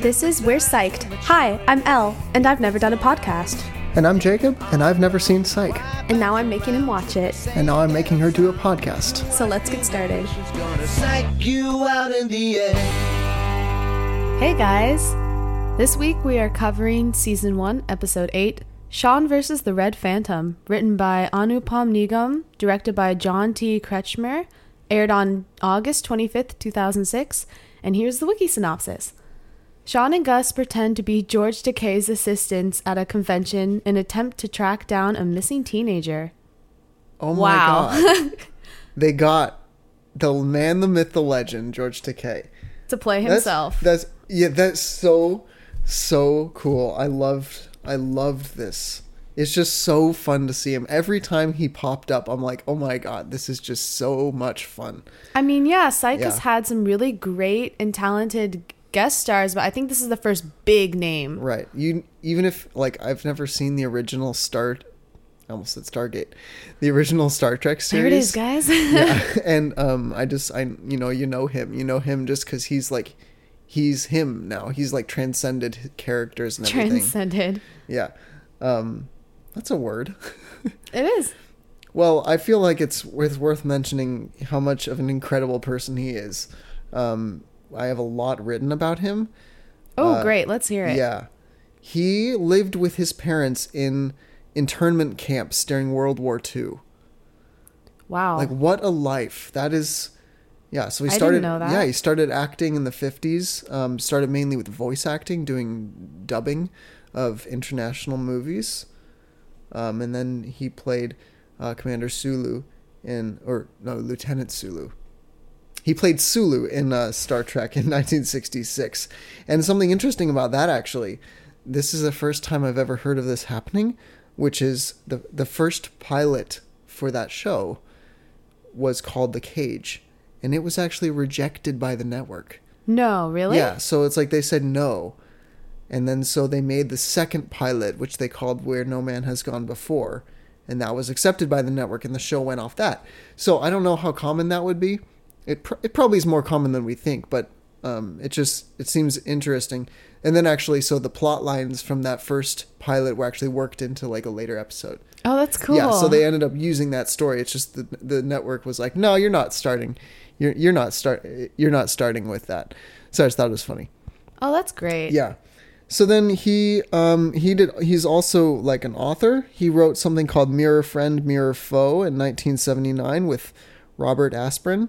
This is We're Psyched. Hi, I'm Elle, and I've never done a podcast. And I'm Jacob, and I've never seen Psych. And now I'm making him watch it. And now I'm making her do a podcast. So let's get started. Psych you out in the air. Hey guys! This week we are covering Season 1, Episode 8 Shawn vs. the Red Phantom, written by Anupam Nigam, directed by John T. Kretschmer, aired on August 25th, 2006. And here's the wiki synopsis. Shawn and Gus pretend to be George Takei's assistants at a convention in attempt to track down a missing teenager. Oh my Wow. god. they got the man, the myth, the legend, George Takei. To play That's- himself. That's, yeah, that's so so cool. I loved I loved this. It's just so fun to see him. Every time he popped up, I'm like, oh my god, this is just so much fun. I mean, yeah, Psych has had some really great and talented guest stars, but I think this is the first big name. Right. You even if like I've never seen the original Star I almost said Stargate. The original Star Trek series. There it is, guys. yeah and um i just i you know you know him you know him just because he's like he's him now he's like transcended characters and everything Transcended. yeah um that's a word It is. well i feel like it's worth worth mentioning how much of an incredible person he is um i have a lot written about him Oh, Uh, great. Let's hear it. yeah he lived with his parents in internment camps during world war ii Wow. Like what a life. That is yeah, so he started know that. Yeah, he started acting in the 50s. Um started mainly with voice acting, doing dubbing of international movies. Um and then he played uh, Commander Sulu in or no, Lieutenant Sulu. He played Sulu in uh, Star Trek in 1966. And something interesting about that actually, this is the first time I've ever heard of this happening, which is the the first pilot for that show was called The Cage, and it was actually rejected by the network. no, really? Yeah, so it's like they said no. And then so they made the second pilot, which they called Where No Man Has Gone Before, and that was accepted by the network, and the show went off that. So I don't know how common that would be. It pr- it probably is more common than we think, but um, it just it seems interesting. And then actually, so the plot lines from that first pilot were actually worked into like a later episode. Oh, that's cool. Yeah, so they ended up using that story. It's just the the network was like, "No, you're not starting. You're you're not start you're not starting with that." So I just thought it was funny. Oh, that's great. Yeah. So then he um he did he's also like an author. He wrote something called Mirror Friend, Mirror Foe in 1979 with Robert Aspirin.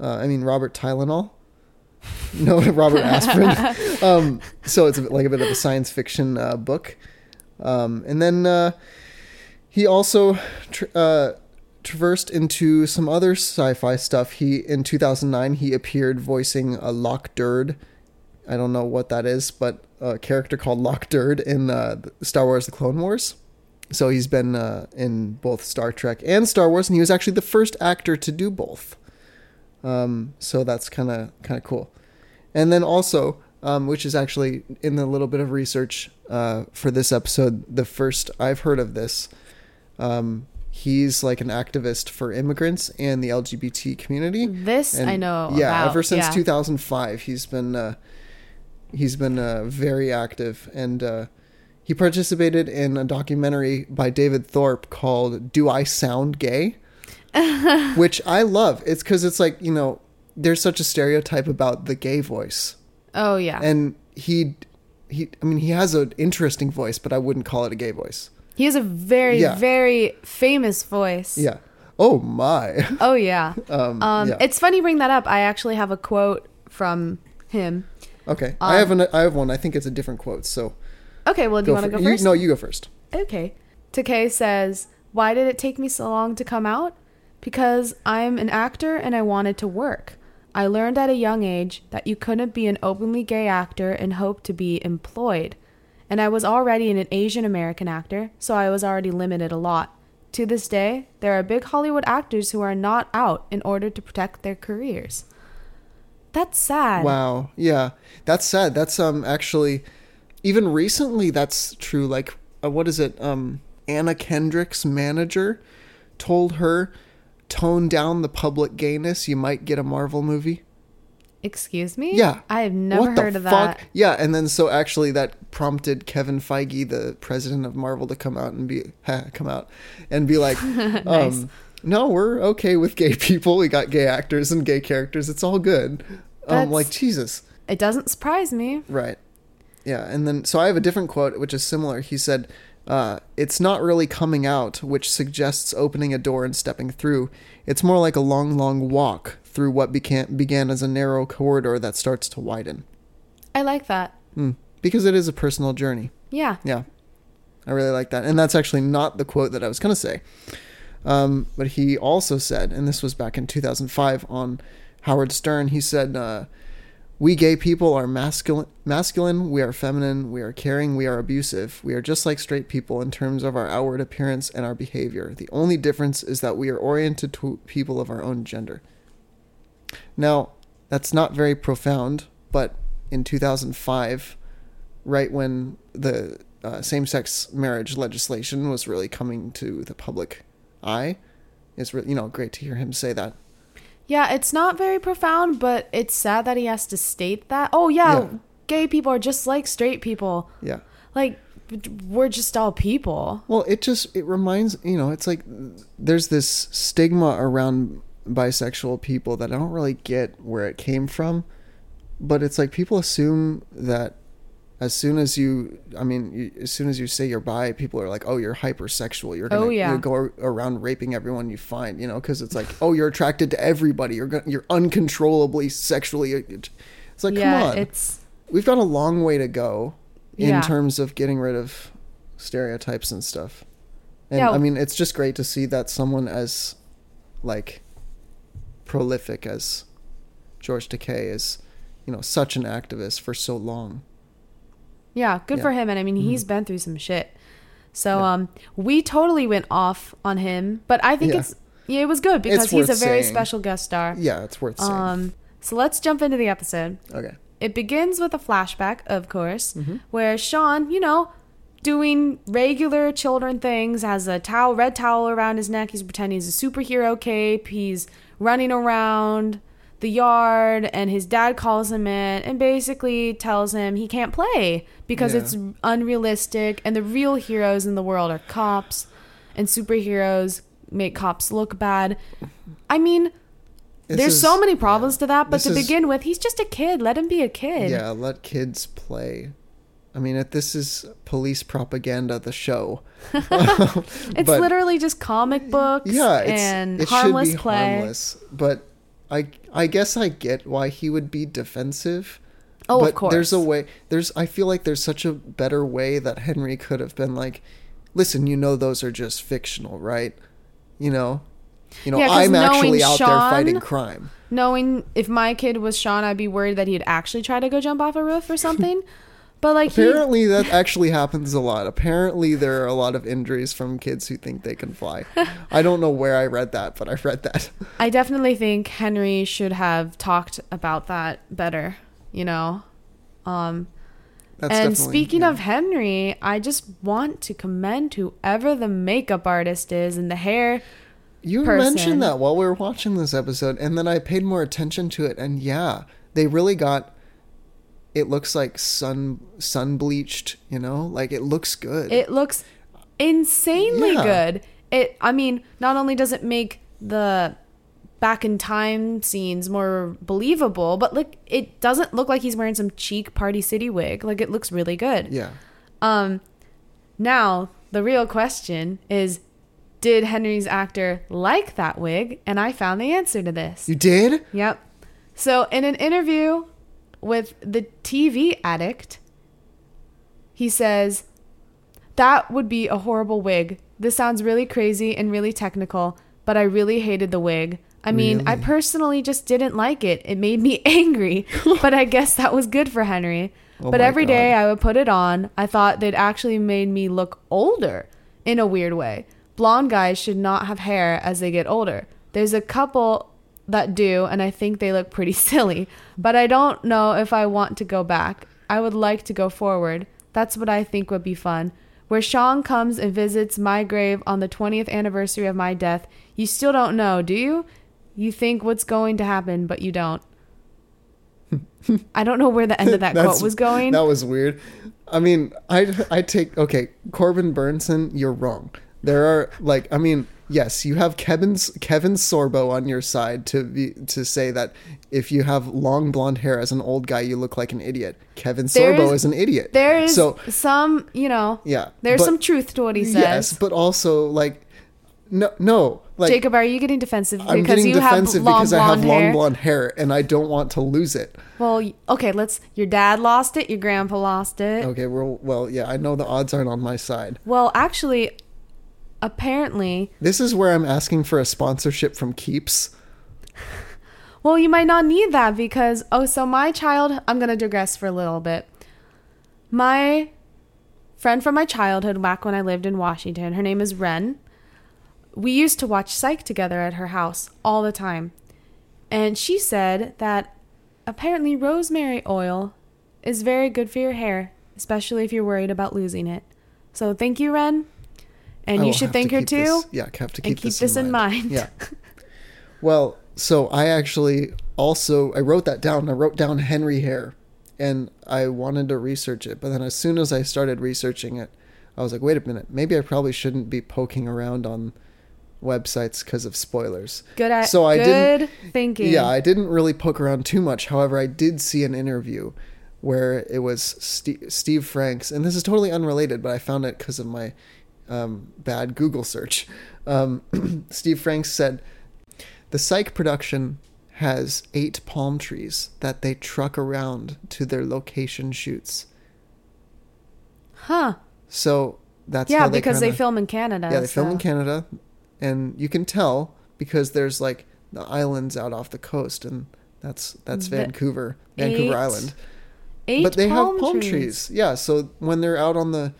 Uh, I mean Robert Tylenol. No, Robert Aspirin. um, so it's a bit, like a bit of a science fiction uh, book. Um, and then uh, he also tr- uh, traversed into some other sci-fi stuff. He in 2009 he appeared voicing a Lok Durd. I don't know what that is, but a character called Lok Durd in uh, Star Wars: The Clone Wars. So he's been uh, in both Star Trek and Star Wars, and he was actually the first actor to do both. Um, so that's kind of kind of cool. And then also, um, which is actually in the little bit of research uh, for this episode, the first I've heard of this. Um, he's like an activist for immigrants and the LGBT community. This And I know. Yeah, about. ever since yeah. 2005, he's been uh, he's been uh, very active, and uh, he participated in a documentary by David Thorpe called "Do I Sound Gay," which I love. It's because it's like you know there's such a stereotype about the gay voice, Oh, yeah. and he he I mean he has an interesting voice, but I wouldn't call it a gay voice. he has a very, Yeah. very famous voice. Yeah. Oh my. Oh, yeah. Um, Um, yeah. It's funny you bring that up. I actually have a quote from him. Okay. I have um, an I have one. I think it's a different quote. So Okay, well, do you want to go first? no, you go first. Okay. Takei says, Why did it take me so long to come out? Because I'm an actor and I wanted to work. I learned at a young age that you couldn't be an openly gay actor and hope to be employed. And I was already an Asian American actor, so I was already limited a lot. To this day, there are big Hollywood actors who are not out in order to protect their careers. That's sad. Wow. Yeah. That's sad. That's um actually even recently that's true like uh, what is it? Um Anna Kendrick's manager told her tone down the public gayness, you might get a Marvel movie. Excuse me? Yeah. I have never What the heard of fuck? that. Yeah, and then so actually that prompted Kevin Feige, the president of Marvel, to come out and be come out and be like, um, "No, we're okay with gay people. We got gay actors and gay characters. It's all good." Um, That's- like Jesus, It doesn't surprise me. right? Yeah, and then so I have a different quote which is similar. He said, uh, "It's not really coming out, which suggests opening a door and stepping through. It's more like a long, long walk through what began began as a narrow corridor that starts to widen." I like that. Mm, because it is a personal journey. Yeah. Yeah. I really like that. And that's actually not the quote that I was going to say. Um, but he also said, and this was back in 2005 on Howard Stern, he said, uh, We gay people are masculine, masculine, we are feminine, we are caring, we are abusive. We are just like straight people in terms of our outward appearance and our behavior. The only difference is that we are oriented to people of our own gender. Now, that's not very profound, but in 2005, right when the uh, same-sex marriage legislation was really coming to the public eye, it's re- you know great to hear him say that. Yeah, it's not very profound, but it's sad that he has to state that. Oh, yeah, Yeah. gay people are just like straight people. Yeah. Like, we're just all people. Well, it just it reminds you know it's like there's this stigma around bisexual people that I don't really get where it came from, but it's like people assume that as soon as you I mean you, as soon as you say you're bi, people are like, oh, you're hypersexual. You're gonna Oh, yeah. you go around raping everyone you find, you know, because it's like, oh, you're attracted to everybody. You're gonna, you're uncontrollably sexually. Uh, it's like, yeah, come on, it's we've got a long way to go in Yeah. terms of getting rid of stereotypes and stuff. And. I mean, it's just great to see that someone as like prolific as George Takei is, you know, such an activist for so long. Yeah, good Yeah. for him. And I mean, he's been through some shit. So, Yeah. um, we totally went off on him, but I think Yeah. it's yeah, it was good because It's he's a very saying. special guest star. Yeah, it's worth saying. Um, so let's jump into the episode. okay. It begins with a flashback, of course, Mm-hmm. where Shawn, you know, doing regular children things, has a towel, red towel around his neck. He's pretending he's a superhero cape. He's running around the yard, and his dad calls him in and basically tells him he can't play because Yeah. it's unrealistic, and the real heroes in the world are cops, and superheroes make cops look bad. I mean, This there's is- so many problems yeah. to that, but This to is- begin with, he's just a kid. Let him be a kid. Yeah, let kids play. I mean, if this is police propaganda, the show. It's literally just comic books yeah, it's, and it harmless play. harmless. But I, I guess I get why he would be defensive. Oh, but of course. there's a way. There's. I feel like there's such a better way that Henry could have been like, listen, you know, those are just fictional, right? You know, you know, Yeah, I'm actually out there fighting crime. Knowing if my kid was Shawn, I'd be worried that he'd actually try to go jump off a roof or something. but like he, Apparently, that actually happens a lot. Apparently, there are a lot of injuries from kids who think they can fly. I don't know where I read that, but I read that. I definitely think Henry should have talked about that better. You know. Um, That's and speaking yeah. of Henry, I just want to commend whoever the makeup artist is and the hair. You person. mentioned that while we were watching this episode, and then I paid more attention to it, and yeah, they really got. It looks like sun sun bleached, you know, like it looks good. It looks insanely Yeah. good. It I mean, not only does it make the back in time scenes more believable, but like it doesn't look like he's wearing some cheap Party City wig. Like it looks really good. yeah, Um now, the real question is did Henry's actor like that wig? And I found the answer to this. you did. Yep. So, in an interview with the TV addict, he says, That would be a horrible wig. This sounds really crazy and really technical, but I really hated the wig. I mean, I personally just didn't like it. It made me angry, but I guess that was good for Henry. Oh but every day God. I would put it on. I thought they'd actually made me look older in a weird way. Blonde guys should not have hair as they get older. There's a couple that do, and I think they look pretty silly, but I don't know if I want to go back. I would like to go forward. That's what I think would be fun. Where Shawn comes and visits my grave on the 20th anniversary of my death, you still don't know, do you? You think what's going to happen, but you don't. I don't know where the end of that quote was going. That was weird. I mean, I I take okay, Corbin Bernsen, you're wrong. There are like, I mean, yes, you have Kevin's Kevin Sorbo on your side to be to say that if you have long blonde hair as an old guy, you look like an idiot. Kevin There Sorbo is- is an idiot. There is so some, you know, yeah. there's but- some truth to what he says. Yes, but also like, no, no, like Jacob, are you getting defensive I'm because getting you have defensive long because I have long hair? blonde hair and I don't want to lose it. Well, okay, let's. Your dad lost it. Your grandpa lost it. Okay, well, well, yeah, I know the odds aren't on my side. Well, actually, apparently, This is where I'm asking for a sponsorship from Keeps. well, you might not need that because oh, so my child. I'm gonna digress for a little bit. My friend from my childhood, back when I lived in Washington, her name is Ren. We used to watch Psych together at her house all the time, and she said that apparently rosemary oil is very good for your hair, especially if you're worried about losing it. So thank you, Ren. And I you should have to thank her too. this- yeah, have to keep, and keep this in mind. Yeah. Well, so I actually also I wrote that down. I wrote down Henry hair, and I wanted to research it. But then as soon as I started researching it, I was like, wait a minute, maybe I probably shouldn't be poking around on websites because of spoilers. Good at So I good didn't- thinking. Yeah, I didn't really poke around too much. However, I did see an interview where it was Steve, Steve Franks, and this is totally unrelated, but I found it because of my um, bad Google search. Um, Steve Franks said the Psych production has eight palm trees that they truck around to their location shoots. Huh. So that's yeah, how they because they kinda- film in Canada. yeah, they film in Canada, and you can tell because there's like the islands out off the coast, and that's that's The Vancouver, Vancouver eight Island. Eight but they palm have palm trees. trees. Yeah, so when they're out on the,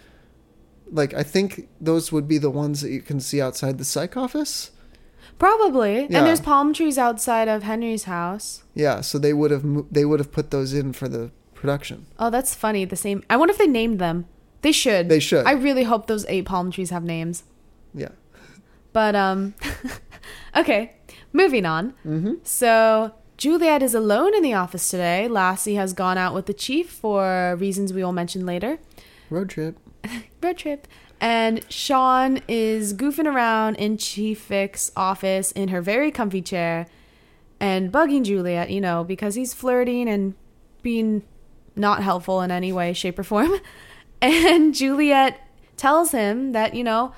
like I think those would be the ones that you can see outside the psych office. Probably. Yeah. And there's palm trees outside of Henry's house. Yeah, so they would have mo- they would have put those in for the production. Oh, that's funny. The same. I wonder if they named them. They should. They should. I really hope those eight palm trees have names. Yeah. But um, okay. Moving on. Mm-hmm. So Juliet is alone in the office today. Lassie has gone out with the chief for reasons we will mention later. Road trip. road trip. And Shawn is goofing around in Chief Vick's office in her very comfy chair and bugging Juliet, you know, because he's flirting and being not helpful in any way, shape, or form. And Juliet tells him that, you know,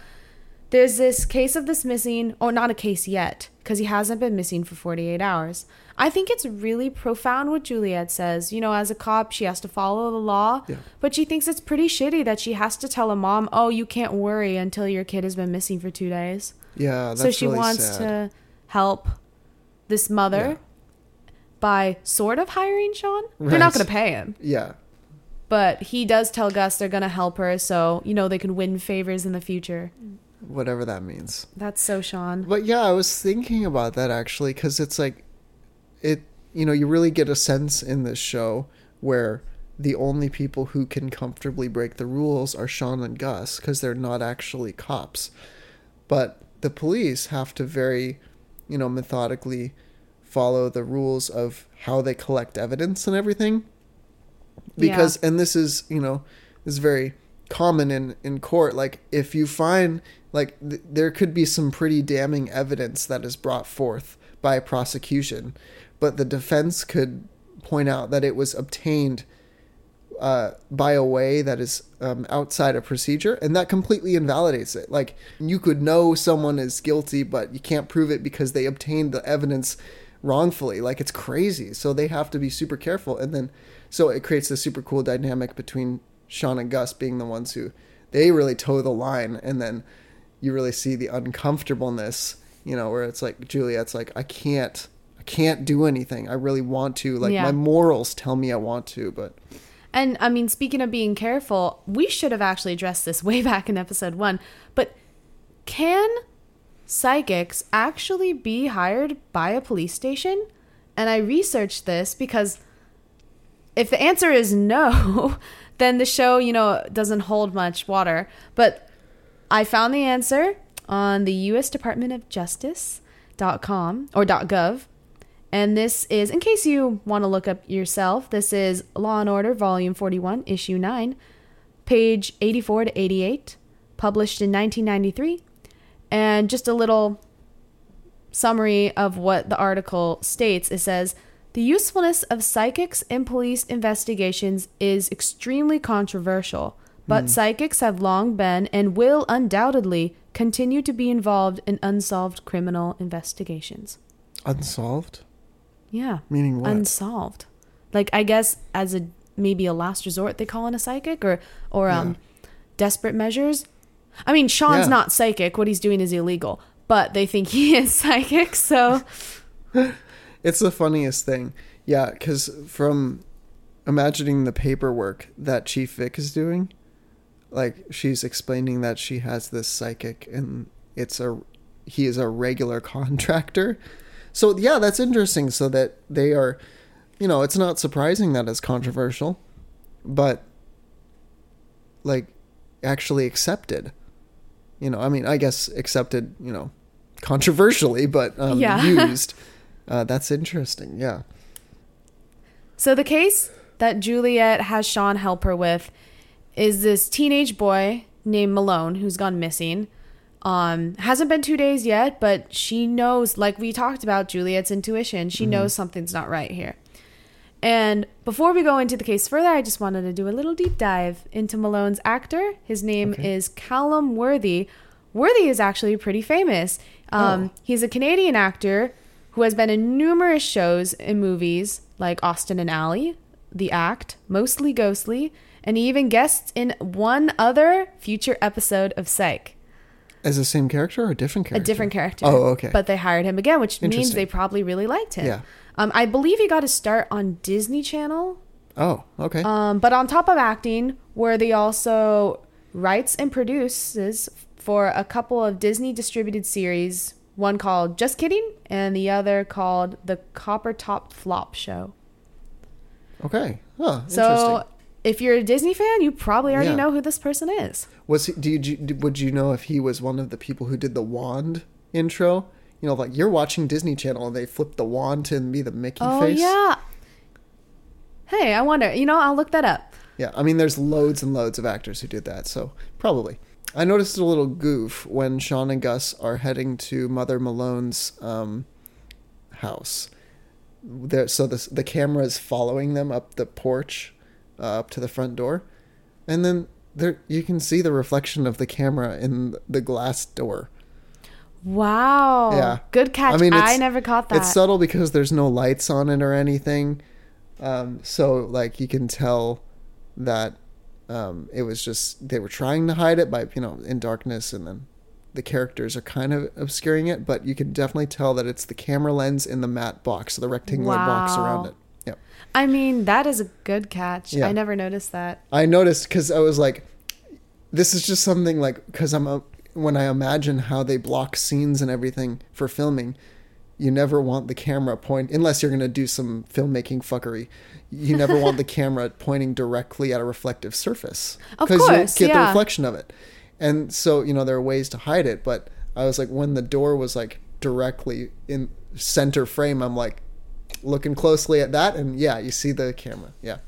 there's this case of this missing, or not a case yet, because he hasn't been missing for 48 hours. I think it's really profound what Juliet says. You know, as a cop, she has to follow the law, Yeah. but she thinks it's pretty shitty that she has to tell a mom, oh, you can't worry until your kid has been missing for two days. Yeah, that's so she really wants sad. to help this mother by sort of hiring Shawn. They're not going to pay him. Yeah, But he does tell Gus they're going to help her so, you know, they can win favors in the future. whatever that means. That's so Shawn. But yeah, I was thinking about that actually because it's like, it you know you really get a sense in this show where the only people who can comfortably break the rules are Shawn and Gus because they're not actually cops, but the police have to very, you know, methodically follow the rules of how they collect evidence and everything. Because and this is you know is very common in in court. Like if you find like th- there could be some pretty damning evidence that is brought forth by a prosecution but the defense could point out that it was obtained uh, by a way that is um, outside of procedure, and that completely invalidates it. Like you could know someone is guilty, but you can't prove it because they obtained the evidence wrongfully. Like it's crazy. So they have to be super careful, and then so it creates this super cool dynamic between Shawn and Gus being the ones who they really toe the line, and then you really see the uncomfortableness. You know, where it's like Juliet's like, I can't. Can't do anything. I really want to. Like Yeah. my morals tell me I want to, but And I mean, speaking of being careful, we should have actually addressed this way back in episode one. But can psychics actually be hired by a police station? And I researched this because if the answer is no, then the show, you know, doesn't hold much water. But I found the answer on the US Department of Justice.com or .gov And this is, in case you want to look up yourself, this is Law and Order, Volume 41, Issue 9, page 84 to 88, published in 1993. And just a little summary of what the article states it says, the usefulness of psychics in police investigations is extremely controversial, but hmm. psychics have long been and will undoubtedly continue to be involved in unsolved criminal investigations. Unsolved? Yeah. Meaning what? Unsolved. Like I guess as a maybe a last resort they call in a psychic or or um desperate measures. I mean, Shawn's Yeah. not psychic. What he's doing is illegal, but they think he is psychic, so It's the funniest thing. Yeah, because from imagining the paperwork that Chief Vick is doing, like she's explaining that she has this psychic and it's a he is a regular contractor. So yeah, that's interesting. So that they are, you know, it's not surprising that it's controversial, but like actually accepted. You know, I mean, I guess accepted. You know, controversially, but um, Yeah. used. Uh, that's interesting. Yeah. So the case that Juliet has Sean help her with is this teenage boy named Malone who's gone missing. Um, hasn't been two days yet, but she knows, like we talked about, Juliet's intuition. She knows something's not right here. And before we go into the case further, I just wanted to do a little deep dive into Malone's actor. His name Okay. is Callum Worthy. Worthy is actually pretty famous. Um, Oh. He's a Canadian actor who has been in numerous shows and movies like Austin and Ally, The Act, Mostly Ghostly, and he even guests in one other future episode of Psych. As the same character or a different character? A different character. Oh, okay. But they hired him again, which means they probably really liked him. Yeah. Um, I believe he got his start on Disney Channel. Oh, okay. Um, but on top of acting, Worthy also writes and produces for a couple of Disney distributed series, one called Just Kidding and the other called The Coppertop Flop Show. okay. Huh. So interesting. If you're a Disney fan, you probably already Yeah. know who this person is. Was he? Do you, do would you know if he was one of the people who did the wand intro? You know, like you're watching Disney Channel and they flip the wand to be the Mickey Oh, face. yeah. Hey, I wonder. You know, I'll look that up. Yeah, I mean, there's loads and loads of actors who did that, so probably. I noticed a little goof when Sean and Gus are heading to Mother Malone's um, house. There, so the the camera is following them up the porch, uh, up to the front door, and then there you can see the reflection of the camera in the glass door. Wow. Yeah. Good catch. I, I mean, it's- never caught that. It's subtle because there's no lights on it or anything. Um, so like you can tell that um, it was just they were trying to hide it by you know in darkness and then the characters are kind of obscuring it, but you can definitely tell that it's the camera lens in the matte box, the rectangular box around it. Yeah. I mean, that is a good catch. Yeah. I never noticed that. I noticed because I was like, this is just something like because I'm a, when I imagine how they block scenes and everything for filming, you never want the camera point unless you're gonna do some filmmaking fuckery. You never want the camera pointing directly at a reflective surface Of you'll course, get the reflection of it. And so you know there are ways to hide it, but I was like when the door was like directly in center frame, I'm like looking closely at that, and yeah, you see the camera. Yeah.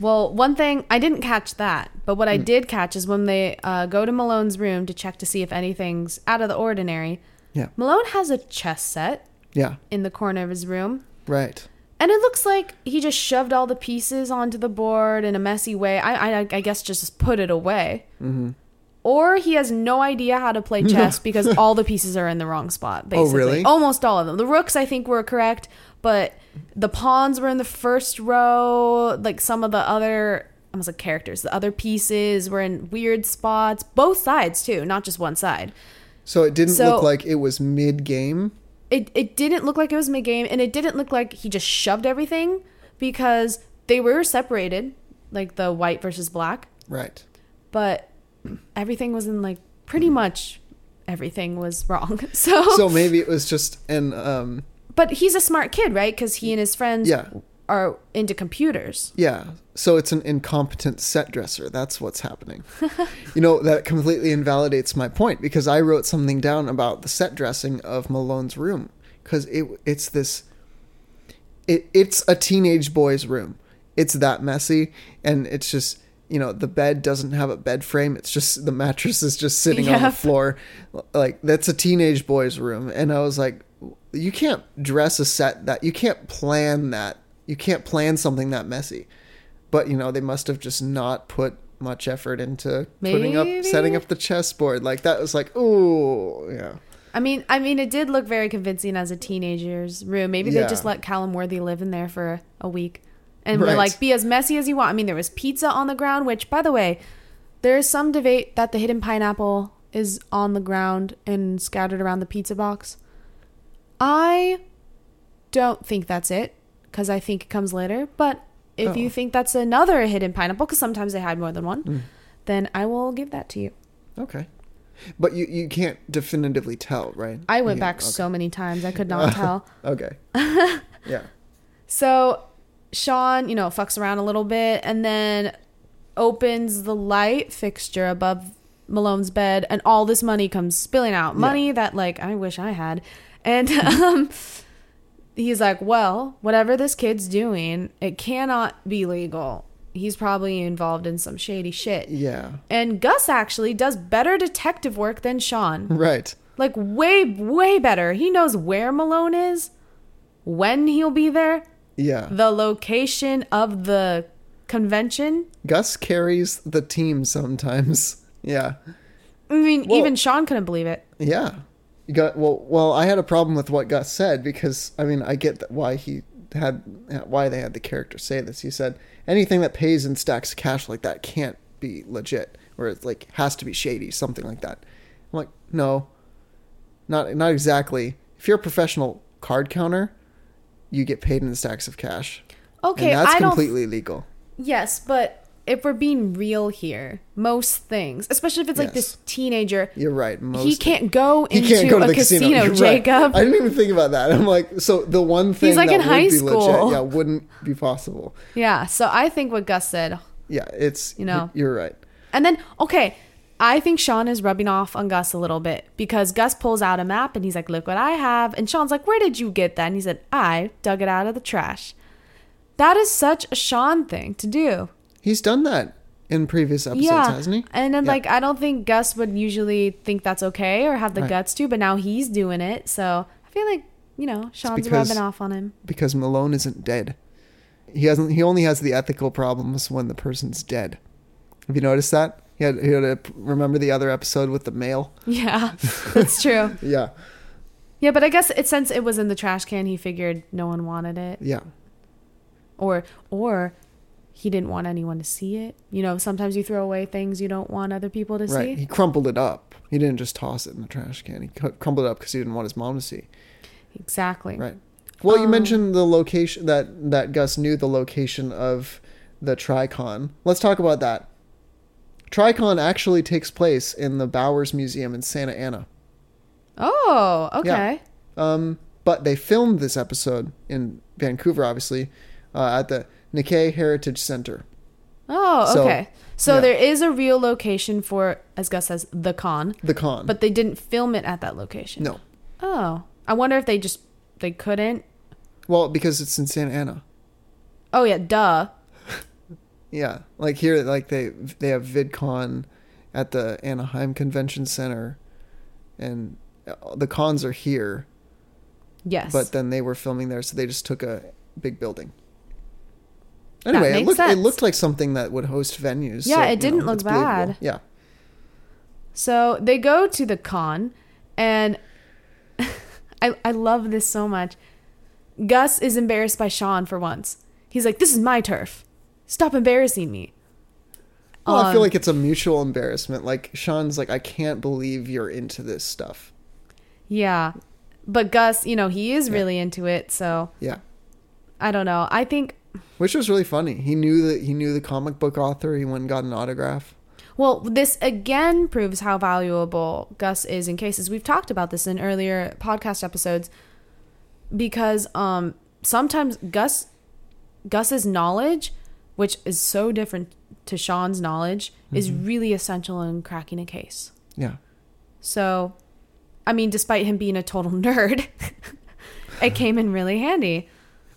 Well, one thing I didn't catch that, but what I Hmm. did catch is when they uh, go to Malone's room to check to see if anything's out of the ordinary. Yeah. Malone has a chess set Yeah. in the corner of his room, Right. and it looks like he just shoved all the pieces onto the board in a messy way. I, I, I guess just put it away. Mm-hmm. Or he has no idea how to play chess because all the pieces are in the wrong spot. Oh, Basically, really? Almost all of them. The rooks, I think, were correct, but the pawns were in the first row. Like some of the other, I was like characters. The other pieces were in weird spots. Both sides too, not just one side. So it didn't So- look like it was mid game. It it didn't look like it was mid game, and it didn't look like he just shoved everything because they were separated, like the white versus black. Right. But everything was in like pretty much everything was wrong. So, So maybe it was just an um but he's a smart kid, right? Because he and his friends Yeah. are into computers. yeah. So it's an incompetent set dresser. That's what's happening. you know, that completely invalidates my point because I wrote something down about the set dressing of Malone's room cuz it it's this it, it's a teenage boy's room. It's that messy, and it's just you know the bed doesn't have a bed frame. It's just the mattress is just sitting on the floor. Like that's a teenage boy's room, and I was like, you can't dress a set that you can't plan that you can't plan something that messy. But you know they must have just not put much effort into putting up setting up the chessboard. Like that was like, oh yeah. I mean, I mean, it did look very convincing as a teenager's room. Maybe they just let Callum Worthy live in there for a week, and Right. we're like, be as messy as you want. I mean, there was pizza on the ground, which, by the way, there's some debate that the hidden pineapple is on the ground and scattered around the pizza box. I don't think that's it because I think it comes later. But if Oh. you think that's another hidden pineapple, because sometimes they hide more than one, Mm. then I will give that to you. Okay. But you, you can't definitively tell, right? I went Yeah, back okay. so many times I could not tell. Okay. yeah. So Shawn, you know, fucks around a little bit and then opens the light fixture above Malone's bed and all this money comes spilling out. Yeah. Money that like I wish I had. And um he's like, "Well, whatever this kid's doing, it cannot be legal. He's probably involved in some shady shit." Yeah. And Gus actually does better detective work than Shawn. Right. Like way way better. He knows where Malone is, when he'll be there, Yeah. the location of the convention. Gus carries the team sometimes. Yeah. I mean, Well- even Shawn couldn't believe it. Yeah. You got well. Well, I had a problem with what Gus said because I mean I get that why he had why they had the character say this. He said anything that pays in stacks of cash like that can't be legit, or it's like has to be shady, something like that. I'm like, no, not not exactly. If you're a professional card counter, you get paid in stacks of cash. Okay, and that's I completely legal. Yes, but if we're being real here, most things, especially if it's like this teenager, You're right. Most he can't go into can't go a the casino, casino, You're right. Jacob. I didn't even think about that. I'm like, so the one thing he's like that in would high school. legit, yeah, wouldn't be possible. Yeah, so I think what Gus said. Yeah, it's You know. you're right. And then, okay, I think Shawn is rubbing off on Gus a little bit because Gus pulls out a map and he's like, look what I have. And Shawn's like, where did you get that? And he said, I dug it out of the trash. That is such a Shawn thing to do. He's done that in previous episodes, yeah. hasn't he? And then, Yeah. like, I don't think Gus would usually think that's okay or have the Right. guts to, but now he's doing it. So I feel like, you know, Shawn's because- rubbing off on him. because Malone isn't dead. He hasn't. He only has the ethical problems when the person's dead. Have you noticed that? He had. He had remember the other episode with the mail. Yeah, that's true. Yeah, Yeah, but I guess it, since it was in the trash can, he figured no one wanted it. yeah, or or he didn't want anyone to see it. You know, sometimes you throw away things you don't want other people to right. He crumpled it up. He didn't just toss it in the trash can. He crumpled it up because he didn't want his mom to see. Exactly. Right. Well, you Um, mentioned the location that that Gus knew the location of the Tricon. Let's talk about that. Tricon actually takes place in the Bowers Museum in Santa Ana. Oh, okay. Um, but they filmed this episode in Vancouver, obviously, uh, at the Nikkei Heritage Center. Oh, So, okay. So yeah. there is a real location for, as Gus says, the con, The con. but they didn't film it at that location. no. Oh, I wonder if they just they couldn't. Well, because it's in Santa Ana. Oh yeah, duh. Yeah, like here, like they they have VidCon at the Anaheim Convention Center, and uh, the cons are here. Yes. but then they were filming there, so they just took a big building. Anyway, it looked it looked like something that would host venues. Yeah, so, it didn't know, look bad. Yeah, So they go to the con, and I I love this so much. Gus is embarrassed by Shawn for once. He's like, "This is my turf. Stop embarrassing me." well, I feel Um, like it's a mutual embarrassment. Like Shawn's like, I can't believe you're into this stuff. Yeah, but Gus, you know, he is Yeah. really into it. So Yeah, I don't know. I think. which was really funny. He knew that he knew the comic book author. He went and got an autograph. Well, this again proves how valuable Gus is in cases. We've talked about this in earlier podcast episodes because um sometimes Gus Gus's knowledge, which is so different to Shawn's knowledge, is really essential in cracking a case. Yeah, So, I mean, despite him being a total nerd, it came in really handy.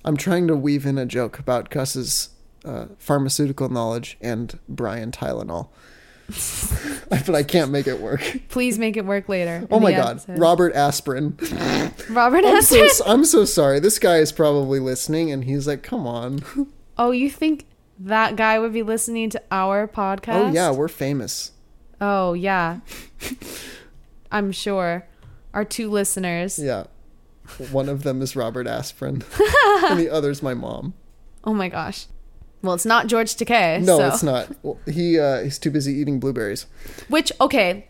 I'm trying to weave in a joke about Gus's uh, pharmaceutical knowledge and Brian Tylenol, but I can't make it work. Please make it work later. Oh my god, episode. Robert Aspirin. Robert I'm so, Aspirin. I'm so sorry. This guy is probably listening, and he's like, "Come on." Oh, you think that guy would be listening to our podcast? Oh yeah, we're famous. Oh yeah. I'm sure. Our two listeners. Yeah, one of them is Robert Aspirin, and the other's my mom. Oh my gosh. Well, it's not George Takei. No, so. it's not. Well, he uh, he's too busy eating blueberries. Which okay,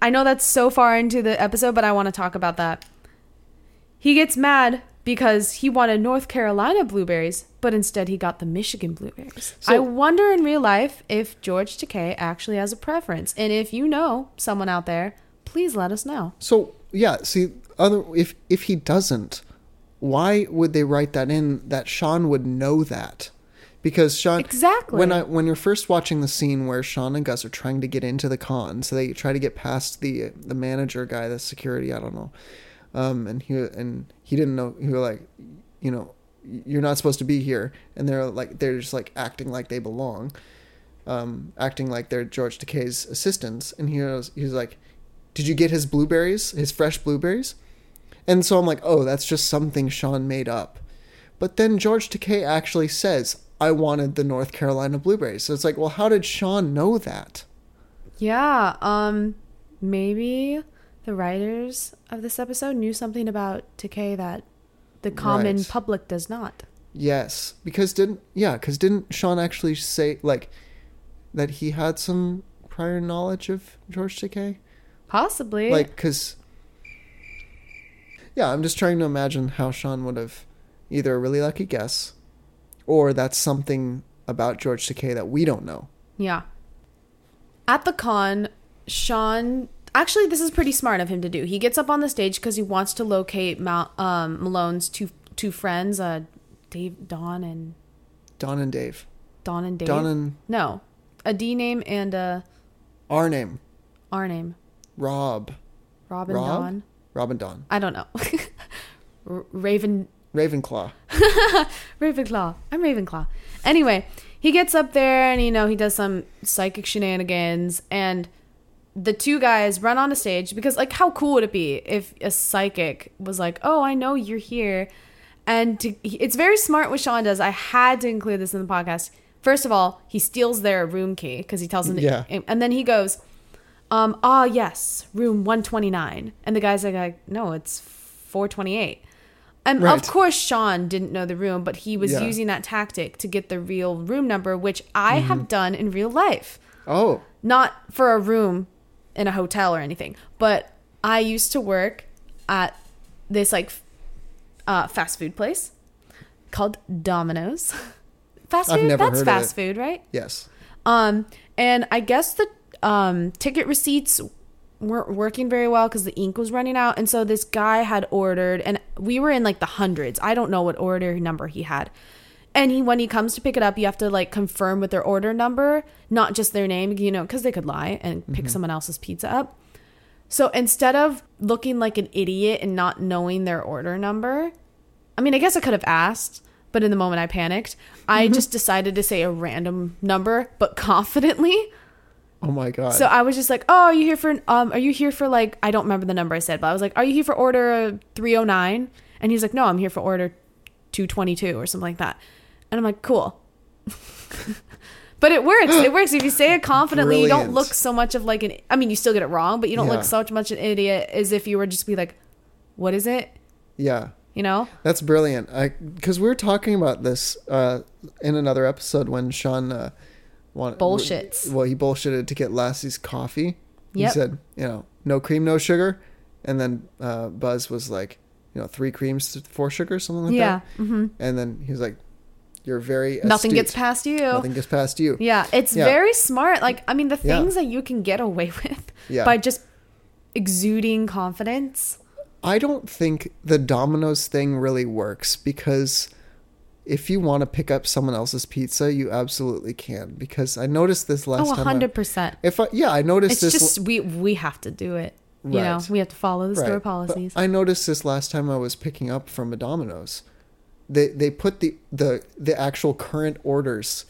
I know that's so far into the episode, but I want to talk about that. He gets mad because he wanted North Carolina blueberries, but instead he got the Michigan blueberries. So- I wonder in real life if George Takei actually has a preference, and if you know someone out there, please let us know. So yeah, see, other if if he doesn't, why would they write that in that Shawn would know that? Because Shawn Exactly. when I when you're first watching the scene where Shawn and Gus are trying to get into the con, so they try to get past the the manager guy, the security, I don't know, um, and he and he didn't know. He was like, you know, you're not supposed to be here, and they're like they're just like acting like they belong, um, acting like they're George Takei's assistants, and he was he was like, did you get his blueberries, his fresh blueberries? And so I'm like, oh, that's just something Shawn made up. But then George Takei actually says, I wanted the North Carolina blueberries. So it's like, well, how did Shawn know that? Yeah, um, maybe the writers of this episode knew something about Takei that the common Right. public does not. Yes, because didn't yeah, because didn't Shawn actually say like that he had some prior knowledge of George Takei? Possibly. Like, because yeah, I'm just trying to imagine how Shawn would have either a really lucky guess, or that's something about George Takei that we don't know. Yeah. At the con, Shawn actually this is pretty smart of him to do. He gets up on the stage because he wants to locate Mal- um, Malone's two two friends, uh, Dave, Don, and Don and Dave. Don and Dave. Don and no, a D name and a R name, R name. Rob, Rob and Rob, Don. Rob and Don, I don't know. R- Raven Ravenclaw. Ravenclaw. I'm Ravenclaw. Anyway, he gets up there and you know he does some psychic shenanigans and the two guys run on a stage because like how cool would it be if a psychic was like, "Oh, I know you're here." And to, it's very smart what Shawn does. I had to include this in the podcast. First of all, he steals their room key because he tells them, to, Yeah. and then he goes, um, ah, yes, room 129. And the guy's like, no, it's 428. And Right. of course, Shawn didn't know the room, but he was Yeah. using that tactic to get the real room number, which I have done in real life. Oh, Not for a room in a hotel or anything, but I used to work at this like uh, fast food place called Domino's. Fast food? That's fast food, right? yes. Um, and I guess the um, ticket receipts weren't working very well because the ink was running out. And so this guy had ordered, and we were in like the hundreds. I don't know what order number he had. And he, when he comes to pick it up, you have to like confirm with their order number, not just their name, you know, because they could lie and pick someone else's pizza up. So instead of looking like an idiot and not knowing their order number, I mean, I guess I could have asked, but in the moment I panicked. I just decided to say a random number, but confidently. Oh my god. So I was just like, "Oh, are you here for um are you here for like I don't remember the number I said, but I was like, "Are you here for order 309?" And he's like, "No, I'm here for order 222 or something like that." And I'm like, "Cool." but it works. It works if you say it confidently. You don't look so much of like an I mean, you still get it wrong, but you don't Yeah. look so much an idiot as if you were just be like, "What is it?" yeah. You know? That's brilliant. I because we were talking about this uh, in another episode when Shawn uh, want, Bullshits. Well, he bullshitted to get Lassie's coffee. He said, you know, no cream, no sugar, and then uh, Buzz was like, you know, three creams, four sugars, something like yeah. that. hmm And then he was like, "You're very Nothing gets past you. Nothing gets past you." Yeah, it's Yeah. very smart. Like, I mean, the Yeah. things that you can get away with Yeah. by just exuding confidence. I don't think the Domino's thing really works because if you want to pick up someone else's pizza, you absolutely can. Because I noticed this last oh, time. I- 100%. if I, yeah, I noticed It's this. just, we, we have to do it. You know, we have to follow the store Right. But policies. I noticed this last time I was picking up from a Domino's. They they put the the the actual current orders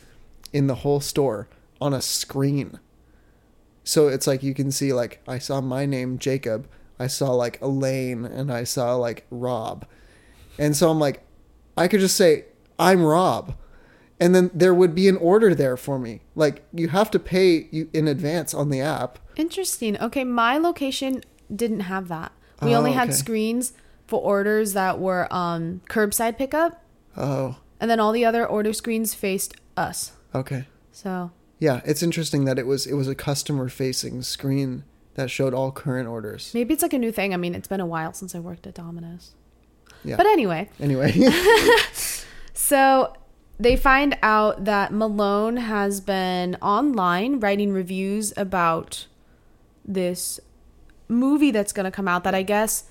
in the whole store on a screen. So it's like you can see like I saw my name Jacob, I saw like Elaine, and I saw like Rob, and so I'm like, I could just say I'm Rob, and then there would be an order there for me. Like you have to pay you in advance on the app. Interesting. Okay, my location didn't have that. We Oh, only had okay. screens for orders that were um, curbside pickup, Oh, and then all the other order screens faced us. okay. So Yeah, it's interesting that it was it was a customer facing screen that showed all current orders. maybe it's like a new thing. I mean, it's been a while since I worked at Domino's. Yeah. But anyway, Anyway, so they find out that Malone has been online writing reviews about this movie that's going to come out that I guess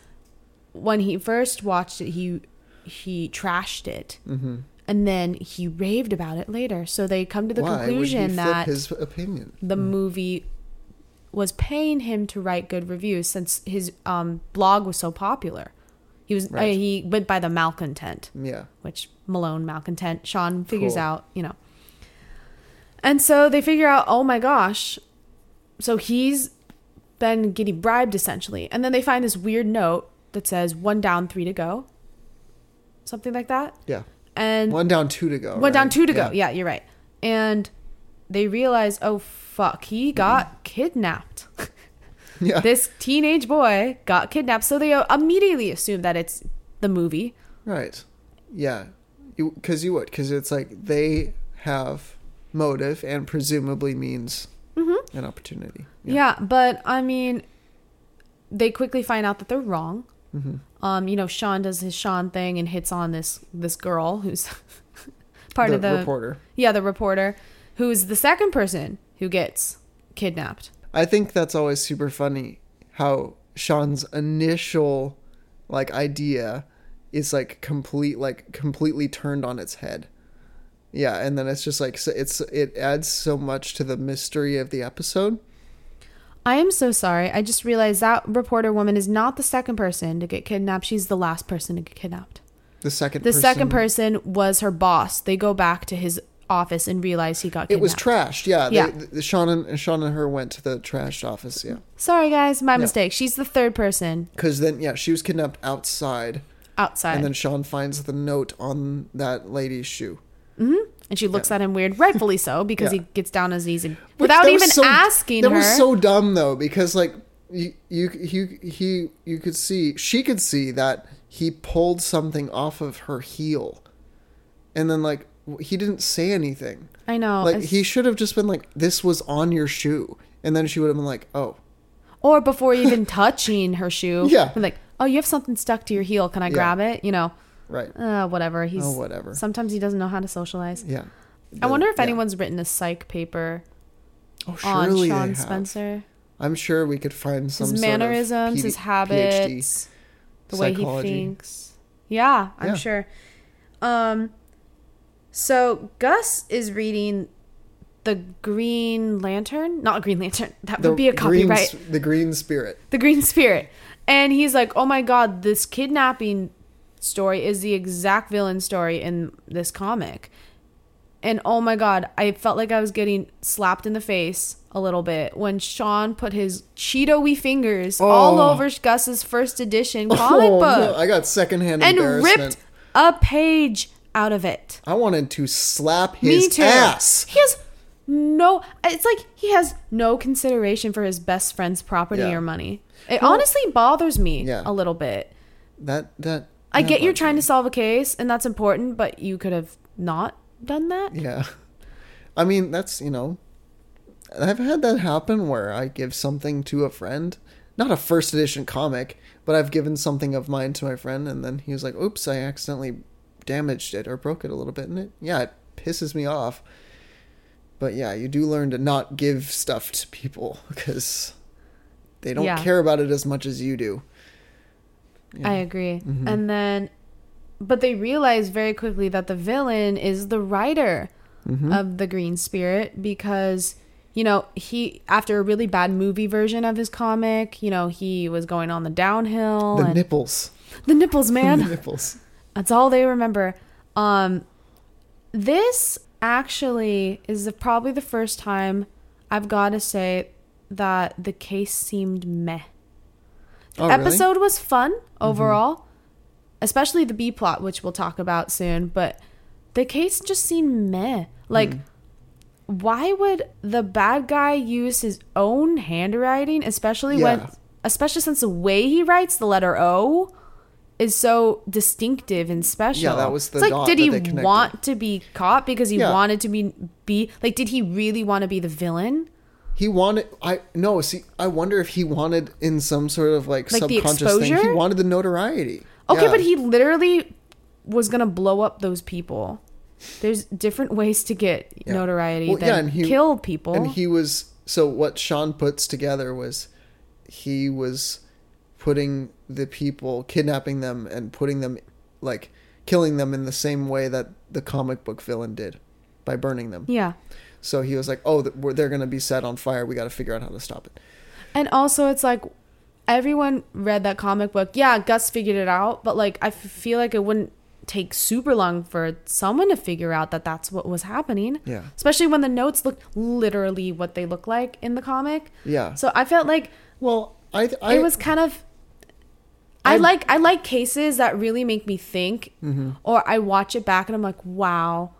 when he first watched it he he trashed it. hmm And then he raved about it later. So they come to the why conclusion that his opinion? the movie was paying him to write good reviews since his um, blog was so popular. He was uh, Right. he went by the malcontent Yeah, which Malone malcontent. Shawn figures Cool. out, you know. And so they figure out, oh my gosh. So he's been getting bribed essentially. And then they find this weird note that says one down, three to go. Something like that. yeah. And One down, two to go. one down, two to go. Yeah, you're right. And they realize, oh fuck, he got kidnapped. yeah. this teenage boy got kidnapped. So they immediately assume that it's the movie. Right. Yeah. Because you, would. Because it's like they have motive and presumably means an opportunity. Mm-hmm. Yeah. but I mean, they quickly find out that they're wrong. Mm-hmm. Um, you know, Shawn does his Shawn thing and hits on this this girl who's part the of the reporter. yeah the reporter, who's the second person who gets kidnapped. I think that's always super funny how Shawn's initial like idea is like complete like completely turned on its head. Yeah, and then it's just like so it's it adds so much to the mystery of the episode. I am so sorry. I just realized that reporter woman is not the second person to get kidnapped. She's the last person to get kidnapped. The second The person, second person was her boss. They go back to his office and realize he got kidnapped. it was trashed. Yeah, Yeah. They, the, Shawn and Shawn and her went to the trashed office. Yeah, Sorry, guys, my mistake. She's the third person because then yeah, she was kidnapped outside, outside. and then Shawn finds the note on that lady's shoe. Mm-hmm. And she looks at him weird, rightfully so, because Yeah. he gets down on his knees and Which without even so- asking that her. was so dumb though because like you you he he you could see she could see that he pulled something off of her heel and then like he didn't say anything I know. like he should have just been like this was on your shoe and then she would have been like oh or before even touching her shoe. Yeah. like, oh, you have something stuck to your heel. Can I Yeah. grab it? You know, right uh, whatever. He's Oh, whatever. Sometimes he doesn't know how to socialize. yeah I wonder if Yeah. anyone's written a psych paper oh, on Shawn. Spencer. I'm sure we could find some His sort of mannerisms, PD his PhD. habits, the way he thinks. Yeah, I'm Yeah. sure. Um, so Gus is reading the Green Lantern, not Green Lantern. That the would be a copyright. s- the green spirit The Green Spirit, and he's like, "Oh my God, this kidnapping story is the exact villain story in this comic." And oh my god, I felt like I was getting slapped in the face a little bit when Shawn put his Cheeto-y fingers all Oh. over Gus's first edition oh, comic oh, book no, I got secondhand and embarrassment ripped a page out of it. I wanted to slap Me his too. ass. He has no. It's like he has no consideration for his best friend's property Yeah. or money. It Well- honestly bothers me Yeah. a little bit. That that. I get you're trying to solve a case, and that's important, but you could have not done that. Yeah, I mean that's you know, I've had that happen where I give something to a friend, not a first edition comic, but I've given something of mine to my friend, and then he was like, "Oops, I accidentally damaged it or broke it a little bit," and it yeah, it pisses me off. But yeah, you do learn to not give stuff to people because they don't Yeah. care about it as much as you do. I agree. Mm-hmm. And then, but they realize very quickly that the villain is the writer Mm-hmm. of the Green Spirit because, you know, he, after a really bad movie version of his comic, you know, he was going on the downhill. The nipples, the nipples, the man. nipples. That's all they remember. Um, this actually is the, probably the first time I've got to say that the case seemed meh. Oh, really? Mm-hmm. episode was fun overall, especially the B plot, which we'll talk about soon. But the case just seemed meh. Like, Mm. why would the bad guy use his own handwriting, especially when, especially since the way he writes the letter O is so distinctive and special. Yeah, that was the It's like, did he want to be caught because he Yeah. wanted to be be like? Did he really want to be the villain? He wanted. I no. See, I wonder if he wanted in some sort of like, Like the subconscious thing. He wanted the notoriety. Okay, Yeah. but he literally was gonna blow up those people. There's different ways to get Yeah. notoriety Well, than yeah, and he- kill people. And he was so what Shawn puts together was he was putting the people, kidnapping them, and putting them like killing them in the same way that the comic book villain did by burning them. yeah, So he was like, "Oh, they're going to be set on fire. We got to figure out how to stop it." and also it's like everyone read that comic book. Yeah, Gus figured it out, but like I f- feel like it wouldn't take super long for someone to figure out that that's what was happening. Yeah. Especially when the notes look literally what they look like in the comic. Yeah. So I felt like well, I, th- I it was kind of I, I- like I like cases that really make me think Mm-hmm. or I watch it back and I'm like, wow.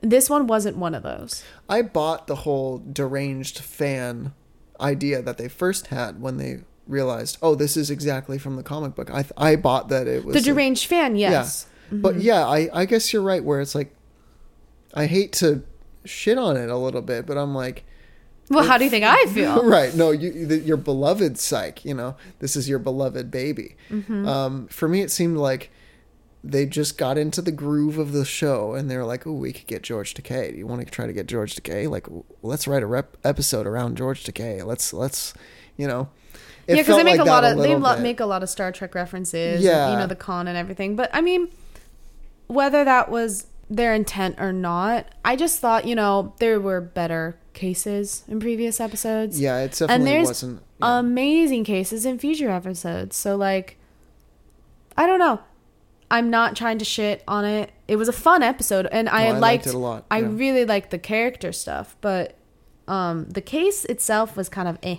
This one wasn't one of those. I bought the whole deranged fan idea that they first had when they realized, "Oh, this is exactly from the comic book." I th- I bought that it was The a- deranged fan, yes. Yeah. But yeah, I, I guess you're right where it's like I hate to shit on it a little bit, but I'm like Well, how do you think I feel? right, no, you the, your beloved psych, you know. This is your beloved baby. Mm-hmm. Um for me it seemed like they just got into the groove of the show and they were like, "Oh, we could get George Takei. Do you want to try to get George Takei? Like, let's write a rep- episode around George Takei. Let's let's, you know." Yeah, because they make like a lot of they little lo- bit. make a lot of Star Trek references. Yeah. and, you know the con and everything. But I mean, whether that was their intent or not, I just thought you know there were better cases in previous episodes. Yeah, it and definitely there's wasn't. yeah. amazing cases in future episodes. So like, I don't know. I'm not trying to shit on it. It was a fun episode, and I, No, I liked liked it a lot, I yeah. really liked the character stuff, but um, the case itself was kind of eh.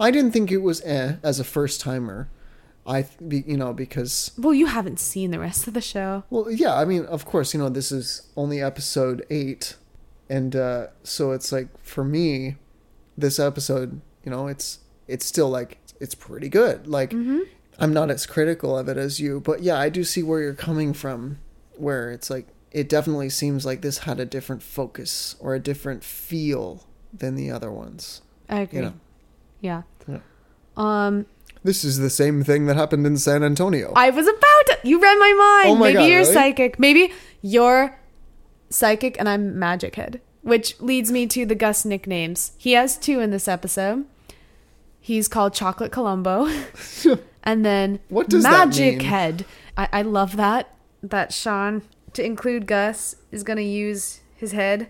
I didn't think it was eh as a first timer. I, be, you know, because Well, you haven't seen the rest of the show. well, yeah. I mean, of course, you know, this is only episode eight, and uh, so it's like for me, this episode, you know, it's it's still like it's pretty good. Like I'm not as critical of it as you, but yeah, I do see where you're coming from. Where it's like it definitely seems like this had a different focus or a different feel than the other ones. I agree. know. Yeah. Yeah. Um, This is the same thing that happened in San Antonio. I was about to. You read my mind. Oh my Maybe God, you're really? psychic. Maybe you're psychic and I'm magic head. Which leads me to the Gus nicknames. He has two in this episode. He's called Chocolate Columbo. and then What does Magic? Head. I, I love that. That Shawn, to include Gus, is going to use his head.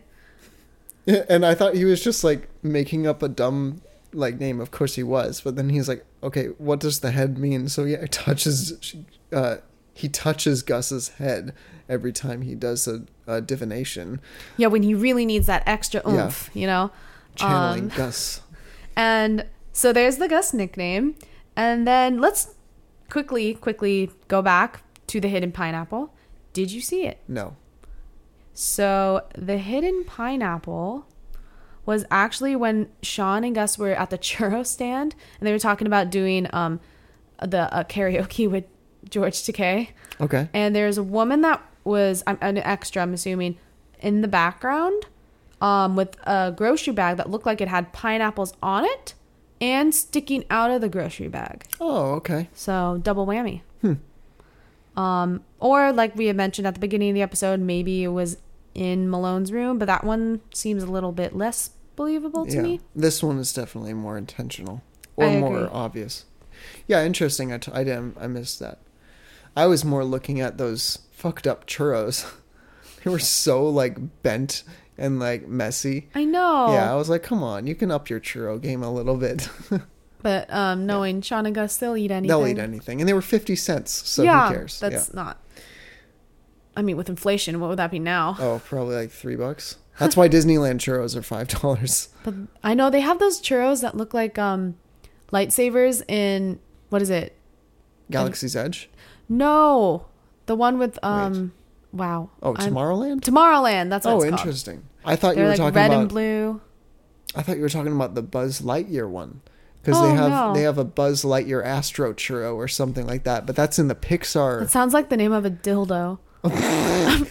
And I thought he was just like making up a dumb like name. Of course he was, but then he's like, okay, what does the head mean? So yeah, he touches, uh, he touches Gus's head every time he does a, a divination, Yeah, when he really needs that extra Yeah. oomph, you know? channeling Um, Gus. And so there's the Gus nickname. And then let's quickly, quickly go back to the hidden pineapple. Did you see it? No, So the hidden pineapple was actually when Shawn and Gus were at the churro stand and they were talking about doing um the uh, karaoke with George Takei. okay, And there's a woman that was I'm an extra, I'm assuming, in the background, um, with a grocery bag that looked like it had pineapples on it and sticking out of the grocery bag. oh okay, So double whammy. Hmm. Um, or like we had mentioned at the beginning of the episode, maybe it was in Malone's room, but that one seems a little bit less believable to yeah. me. This one is definitely more intentional or more obvious. Yeah, interesting. I, t- I didn't. I missed that. I was more looking at those fucked up churros. they were so like bent and like messy. I know. Yeah, I was like, come on, you can up your churro game a little bit. But um, knowing Shawn and Gus, they'll eat anything. They'll eat anything, and they were fifty cents, so yeah, who cares? that's not. I mean, with inflation, what would that be now? Oh, probably like three bucks. That's why Disneyland churros are five dollars. But I know they have those churros that look like um lightsabers in what is it? Galaxy's Edge. No, the one with um. Wow. Oh, I'm- Tomorrowland. Tomorrowland. That's what oh, it's called. interesting. I thought you They're were like talking red about. and blue. I thought you were talking about the Buzz Lightyear one because Oh, they have no. they have a Buzz Lightyear Astro churro or something like that. But that's in the Pixar. It sounds like the name of a dildo.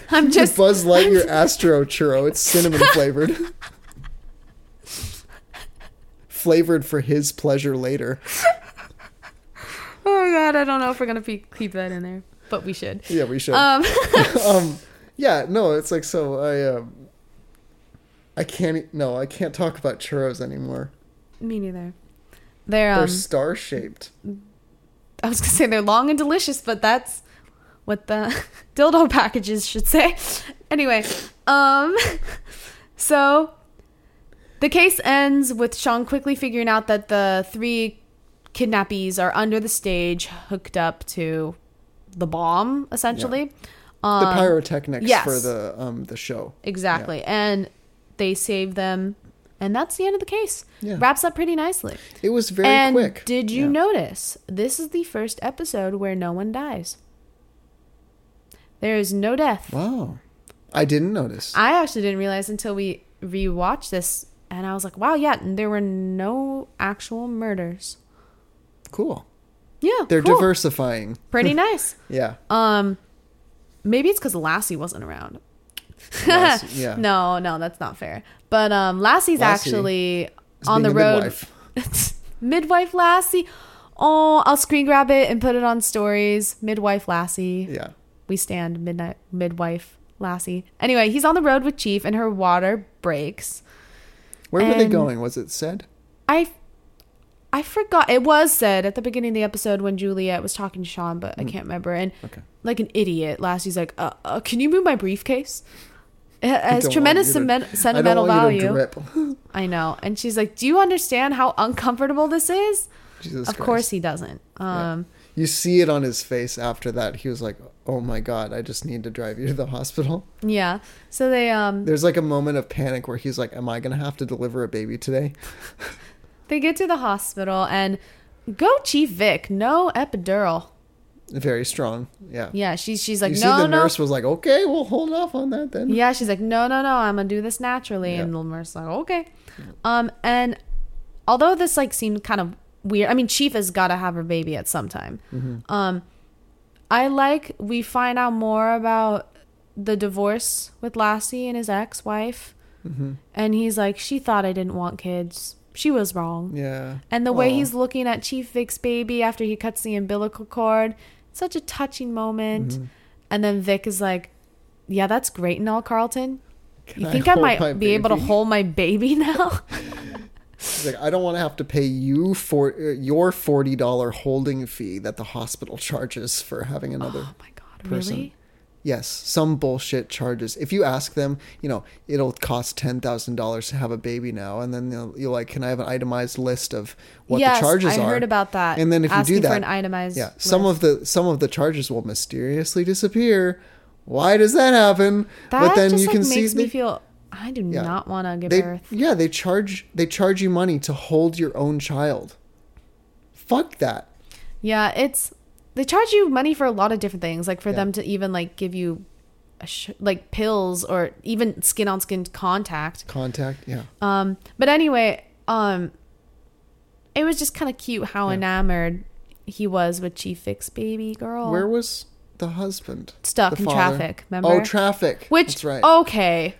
I'm, just Buzz Lightyear Astro churro. It's cinnamon flavored. flavored for his pleasure later. Oh god, I don't know if we're gonna keep that in there, but we should. Yeah, we should. Um, um yeah no it's like so i um i can't no i can't talk about churros anymore me neither. They're they're um, star shaped I was gonna say they're long and delicious, but that's what the dildo packages should say. Anyway, um, so the case ends with Shawn quickly figuring out that the three kidnappees are under the stage, hooked up to the bomb, essentially. the Um, pyrotechnics yes. for the um the show Exactly. And they save them, and that's the end of the case. Yeah. Wraps up pretty nicely. it was very and quick did you Yeah. notice this is the first episode where no one dies? There is no death. wow i didn't notice I actually didn't realize until we rewatched this, and I was like, wow, yeah, there were no actual murders. cool Yeah, they're cool. diversifying Pretty nice. yeah Um, maybe it's because Lassie wasn't around. Lassie, yeah. No, no, that's not fair. But um, Lassie's Lassie actually on the road. midwife. midwife Lassie. Oh, I'll screen grab it and put it on stories. Midwife Lassie. yeah We stand midnight midwife Lassie. Anyway, he's on the road with Chief and her water breaks. where were they going was it said I I forgot it was said at the beginning of the episode when Juliet was talking to Shawn, but I can't remember. And Mm. Okay. like an idiot, Lassie's like, uh, uh, "Can you move my briefcase?" It has tremendous to- sentimental to value. I know. And she's like, "Do you understand how uncomfortable this is?" Jesus of Christ. course he doesn't. Um, you see it on his face after that he was like oh my god i just need to drive you to the hospital yeah. So they um There's like a moment of panic where he's like, "Am I gonna have to deliver a baby today?" They get to the hospital and go Chief Vick, no epidural. Very strong. Yeah. Yeah, she's she's like, you "No, see, the no." nurse was like, "Okay, we'll hold off on that then." Yeah, she's like, no, no, no, I'm gonna do this naturally, Yeah. and the nurse's like, okay. Um, and although this like seemed kind of weird, I mean, Chief has got to have her baby at some time. Mm-hmm. Um, I like we find out more about the divorce with Lassie and his ex-wife, Mm-hmm. and he's like, she thought I didn't want kids. She was wrong. Yeah. And the way he's looking at Chief Vick's baby after he cuts the umbilical cord, such a touching moment. Mm-hmm. And then Vick is like, "Yeah, that's great and all, Carlton. Can you think I, might be able to hold my baby now?" He's like, I don't want to have to pay you for uh, your forty dollar holding fee that the hospital charges for having another. oh my god, person. really? Yes, some bullshit charges. If you ask them, you know, it'll cost ten thousand dollars to have a baby now, and then you're like, "Can I have an itemized list of what yes, the charges I are?" I heard about that. And then if you do that, for an itemized, yeah, some of the some of the charges will mysteriously disappear. Why does that happen? that but then just you like can makes see me feel I do Yeah. not want to give they birth. yeah they charge they charge you money to hold your own child. Fuck that. Yeah, it's they charge you money for a lot of different things, like for Yeah. them to even like give you a sh- like pills or even skin on skin contact. Contact, yeah. Um, but anyway, um, it was just kind of cute how Yeah. enamored he was with Chief Vick's baby girl. Where was the husband? stuck the in father? traffic? Remember? Oh, traffic. Which That's right. okay,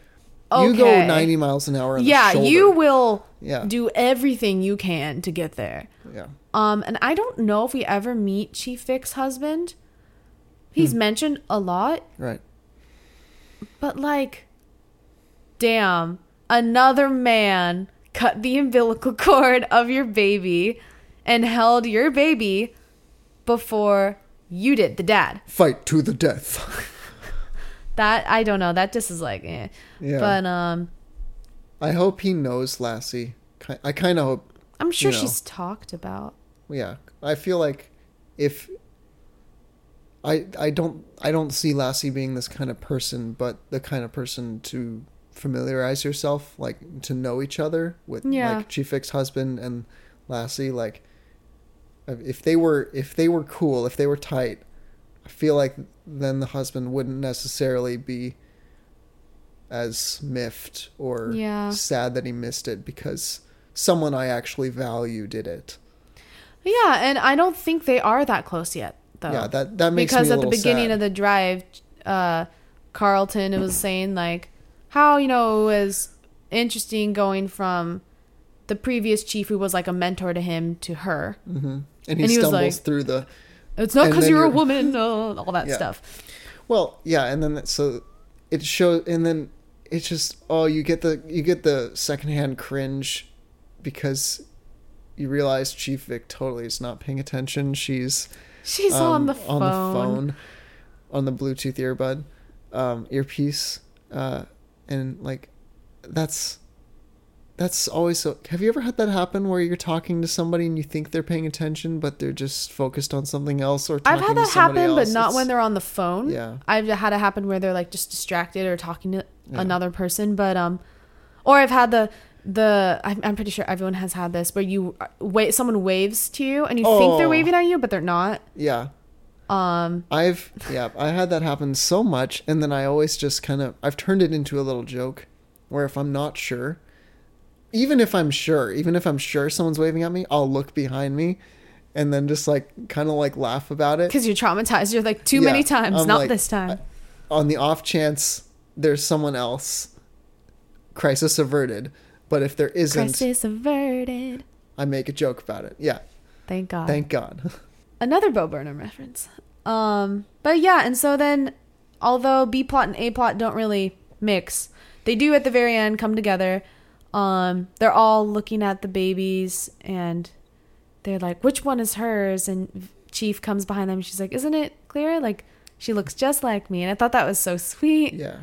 okay. You go 90 miles an hour on Yeah, you will Yeah. do everything you can to get there. Yeah. Um, and I don't know if we ever meet Chief Vick's husband. He's Hmm. mentioned a lot, Right. but like, damn, another man cut the umbilical cord of your baby and held your baby before you did, the dad. Fight to the death. That I don't know. That just is like, eh. Yeah. But um, I hope he knows Lassie. I kind of hope. I'm sure You know. she's talked about. Yeah. I feel like if I I don't I don't see Lassie being this kind of person, but the kind of person to familiarize yourself, like to know each other with Yeah. like Chief Vick's husband and Lassie. Like if they were if they were cool, if they were tight, I feel like then the husband wouldn't necessarily be as miffed or Yeah. sad that he missed it because someone I actually value did it. Yeah, and I don't think they are that close yet, though. Yeah, that that makes because me a at the beginning sad. of the drive, uh, Carlton was saying like how you know it was interesting going from the previous chief who was like a mentor to him to her. hmm And he And he was stumbles like- through the It's not because you're a you're- woman, uh, all that Yeah. stuff. well, yeah, and then that- so it shows, and then it's just oh, you get the you get the secondhand cringe because you realize Chief Vick totally is not paying attention. She's She's um, on the phone. on the phone on the Bluetooth earbud um, earpiece, uh, and like that's that's always so. Have you ever had that happen where you're talking to somebody and you think they're paying attention, but they're just focused on something else? Or I've had that happen, but else? not It's- when they're on the phone. Yeah. I've had it happen where they're like just distracted or talking to Yeah. another person, but um, or I've had the the I'm, I'm pretty sure everyone has had this where you wait someone waves to you and you think they're Oh. waving at you but they're not. Yeah, Um, I've yeah, I had that happen so much, and then I always just kind of I've turned it into a little joke, where if I'm not sure, even if I'm sure, even if I'm sure someone's waving at me, I'll look behind me, and then just like kind of like laugh about it. because you're traumatized. You're like too Yeah, many times, I'm not like, this time. On the off chance there's someone else, crisis averted. But if there isn't, Crisis averted. I make a joke about it. Yeah, Thank God. thank God. Another Bo Burnham reference. Um, but yeah, and so then, although B plot and A plot don't really mix, they do at the very end come together. Um, they're all looking at the babies and they're like, "Which one is hers?" And Chief comes behind them. She's like, "Isn't it clear? Like, she looks just like me." And I thought that was so sweet. yeah.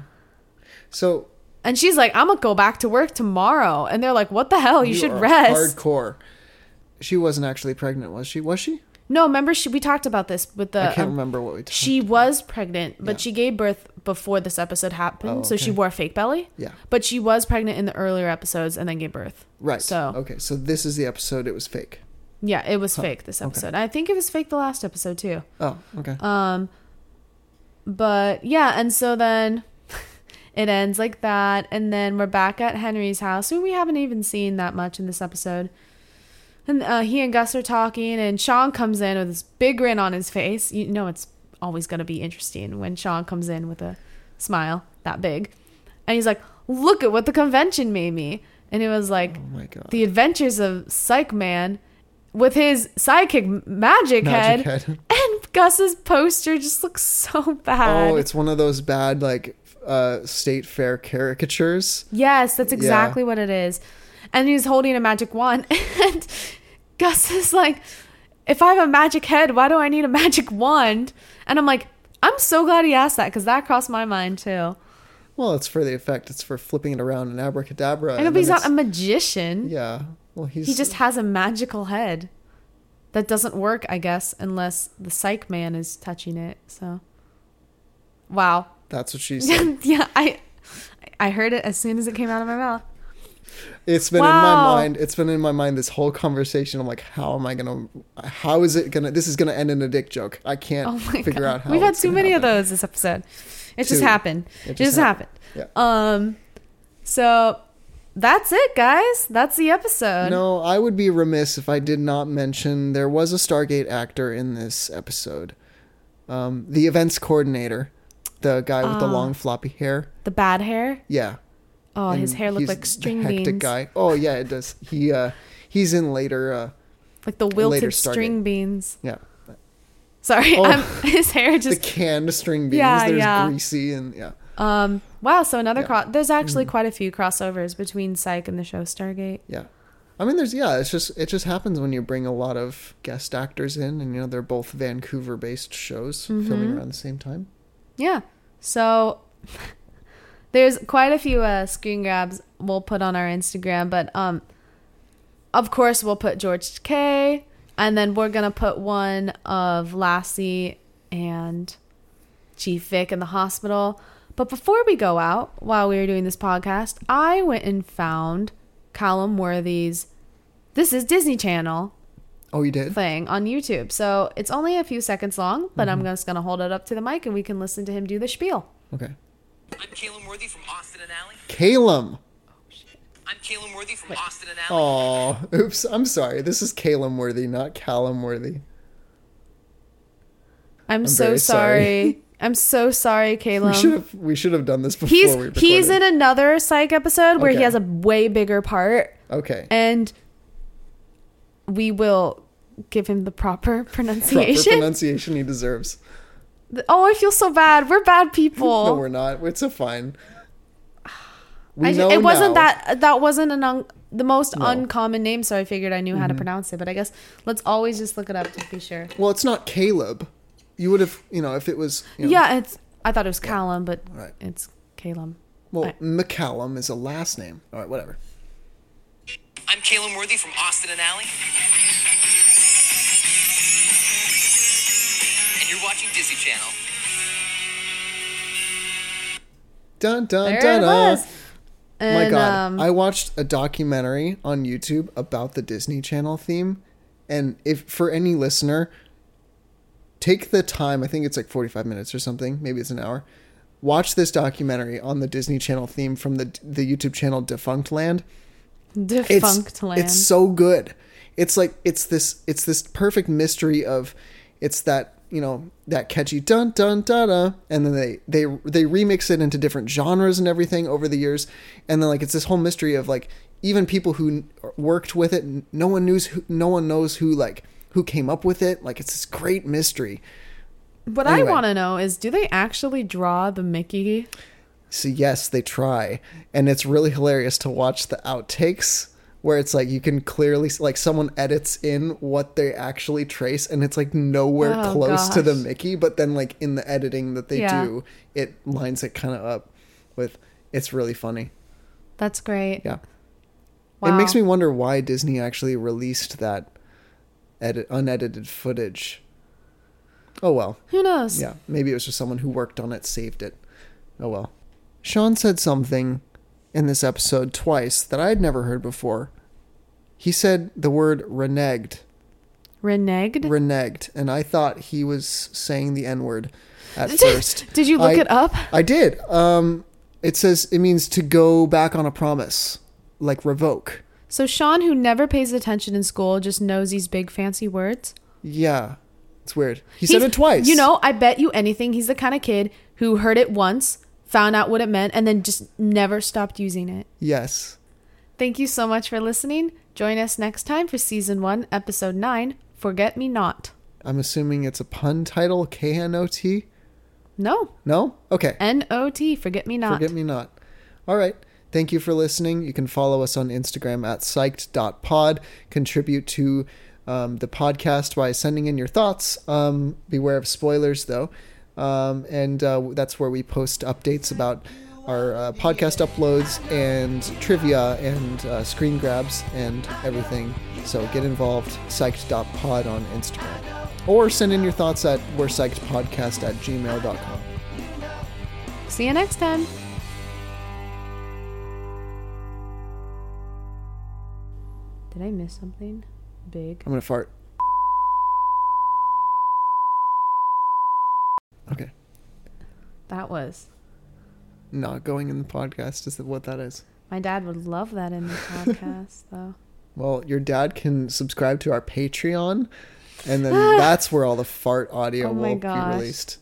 So And she's like, "I'm gonna go back to work tomorrow." And they're like, "What the hell? You, should rest." Hardcore. She wasn't actually pregnant, was she? Was she? No, remember she, we talked about this with the I can't um, remember what we. Talked. She was pregnant, but Yeah. she gave birth before this episode happened, Oh, so she wore a fake belly. Yeah. But she was pregnant in the earlier episodes and then gave birth. Right. So- okay, so this is the episode. It was fake. Yeah, it was Huh, fake this okay. episode. I think it was fake the last episode too. Oh, okay. Um but yeah, and so then it ends like that and then we're back at Henry's house, who we haven't even seen that much in this episode. And uh, he and Gus are talking, and Shawn comes in with this big grin on his face. You know, it's always going to be interesting when Shawn comes in with a smile that big. And he's like, Look at what the convention made me. And it was like, oh my god. The Adventures of Psych Man with his sidekick Magic, Magic Head. Head. And Gus's poster just looks so bad. Oh, it's one of those bad like uh state fair caricatures. Yes, that's Yeah. exactly what it is. And he's holding a magic wand. And Gus is like, if I have a magic head, why do I need a magic wand? And I'm like, I'm so glad he asked that because that crossed my mind too. Well, it's for the effect. It's for flipping it around and abracadabra. I know, and but he's not a magician. Yeah. Well, he's He just has a magical head. That doesn't work, I guess, unless the psych man is touching it. So, wow. That's what she said. yeah, I I heard it as soon as it came out of my mouth. It's been in my mind. It's been in my mind this whole conversation. I'm like, how am I gonna? How is it gonna? This is gonna end in a dick joke. I can't Oh figure god, out how. we've had too many of those this episode. It just happened. It It just just happened. Yeah. Um, so that's it, guys. That's the episode. No, I would be remiss if I did not mention there was a Stargate actor in this episode. Um, the events coordinator, the guy with the Ah. long floppy hair. The bad hair. Yeah. Oh, and his hair looked he's like the string hectic beans. guy. Oh yeah, it does. He uh, he's in later. Uh, Like the Later wilted string beans. yeah, Sorry, Oh. I'm, his hair just the just. canned string beans. Yeah, There's yeah. greasy and yeah. Um. Wow. So another. Mm-hmm. cross. There's actually quite a few crossovers between Psych and the show Stargate. Yeah. I mean, there's yeah. It's just it just happens when you bring a lot of guest actors in, and you know they're both Vancouver-based shows filming Mhm. around the same time. Yeah. So there's quite a few uh, screen grabs we'll put on our Instagram, but um, of course we'll put George K, and then we're gonna put one of Lassie and Chief Vick in the hospital. But before we go out, while we were doing this podcast, I went and found Callum Worthy's This is Disney Channel Oh, you did? thing on YouTube. So it's only a few seconds long, but I'm mm-hmm. just going to hold it up to the mic and we can listen to him do the spiel. Okay. I'm Caleb Worthy from Austin and Ally. Calum. Oh, I'm Caleb Worthy from Austin and Ally. Oh, oops. I'm sorry. This is Calum Worthy, not Callum Worthy. I'm, so sorry. sorry. I'm so sorry, Caleb. we should have we should have done this before He's we he's in another psych episode where he has a way bigger part, Okay. and we will give him the proper pronunciation. Proper pronunciation. pronunciation he deserves. oh, I feel so bad. We're bad people. No, we're not. It's a fine. We I ju- know it wasn't that that wasn't an un, the most No. Mm-hmm. uncommon name, so I figured I knew how to pronounce it. But I guess let's always just look it up to be sure. Well, it's not Caleb. You would have, you know, if it was. You know, Yeah, it's. I thought it was Callum, but Right. it's Calum. Well, I- McCallum is a last name. All right, whatever. I'm Caleb Worthy from Austin and Ally. Watching Disney Channel. Dun dun There dun. it dun. was. My And, God, um, I watched a documentary on YouTube about the Disney Channel theme, and if for any listener, take the time. I think it's like forty-five minutes or something. Maybe it's an hour. Watch this documentary on the Disney Channel theme from the the YouTube channel Defunctland. It's Defunctland. it's so good. It's like it's this it's this perfect mystery of it's that you know that catchy dun dun da da and then they they they remix it into different genres and everything over the years. And then like it's this whole mystery of like even people who worked with it no one knows who no one knows who like who came up with it. Like it's this great mystery. What Anyway. I want to know is, do they actually draw the Mickey? So yes, they try, and it's really hilarious to watch the outtakes where it's like you can clearly like someone edits in what they actually trace, and it's like nowhere Oh, close to the. Mickey, but then like in the editing that they Yeah. do, it lines it kind of up with. It's really funny. That's great. Yeah, Wow. it makes me wonder why Disney actually released that edit unedited footage. Oh well. Who knows? Yeah, maybe it was just someone who worked on it saved it. Oh well. Shawn said something in this episode twice that I'd never heard before. He said the word reneged, Reneged. reneged, and I thought he was saying the N word at first. Did you look I- it up? I did. Um, it says it means to go back on a promise, like revoke. So Shawn, who never pays attention in school, just knows these big fancy words. Yeah, it's weird. He said it twice. You know, I bet you anything he's the kind of kid who heard it once, found out what it meant, and then just never stopped using it. Yes. Thank you so much for listening. Join us next time for season one, episode nine. Forget me not. I'm assuming it's a pun title. K N O T. No, No. Okay. N O T. Forget me not. Forget me not. All right. Thank you for listening. You can follow us on Instagram at psyched.pod. Contribute to um, the podcast by sending in your thoughts. Um, beware of spoilers, though. Um, and uh, that's where we post updates about our uh, podcast uploads and trivia and uh, screen grabs and everything. So get involved. Psyched.pod on Instagram. Or send in your thoughts at we're psyched podcast at gmail.com. See you next time. Did I miss something big? I'm gonna fart. Okay. That was. Not going in the podcast is what that is. My dad would love that in the podcast, though. Well, your dad can subscribe to our Patreon, and then that's where all the fart audio Oh will be released.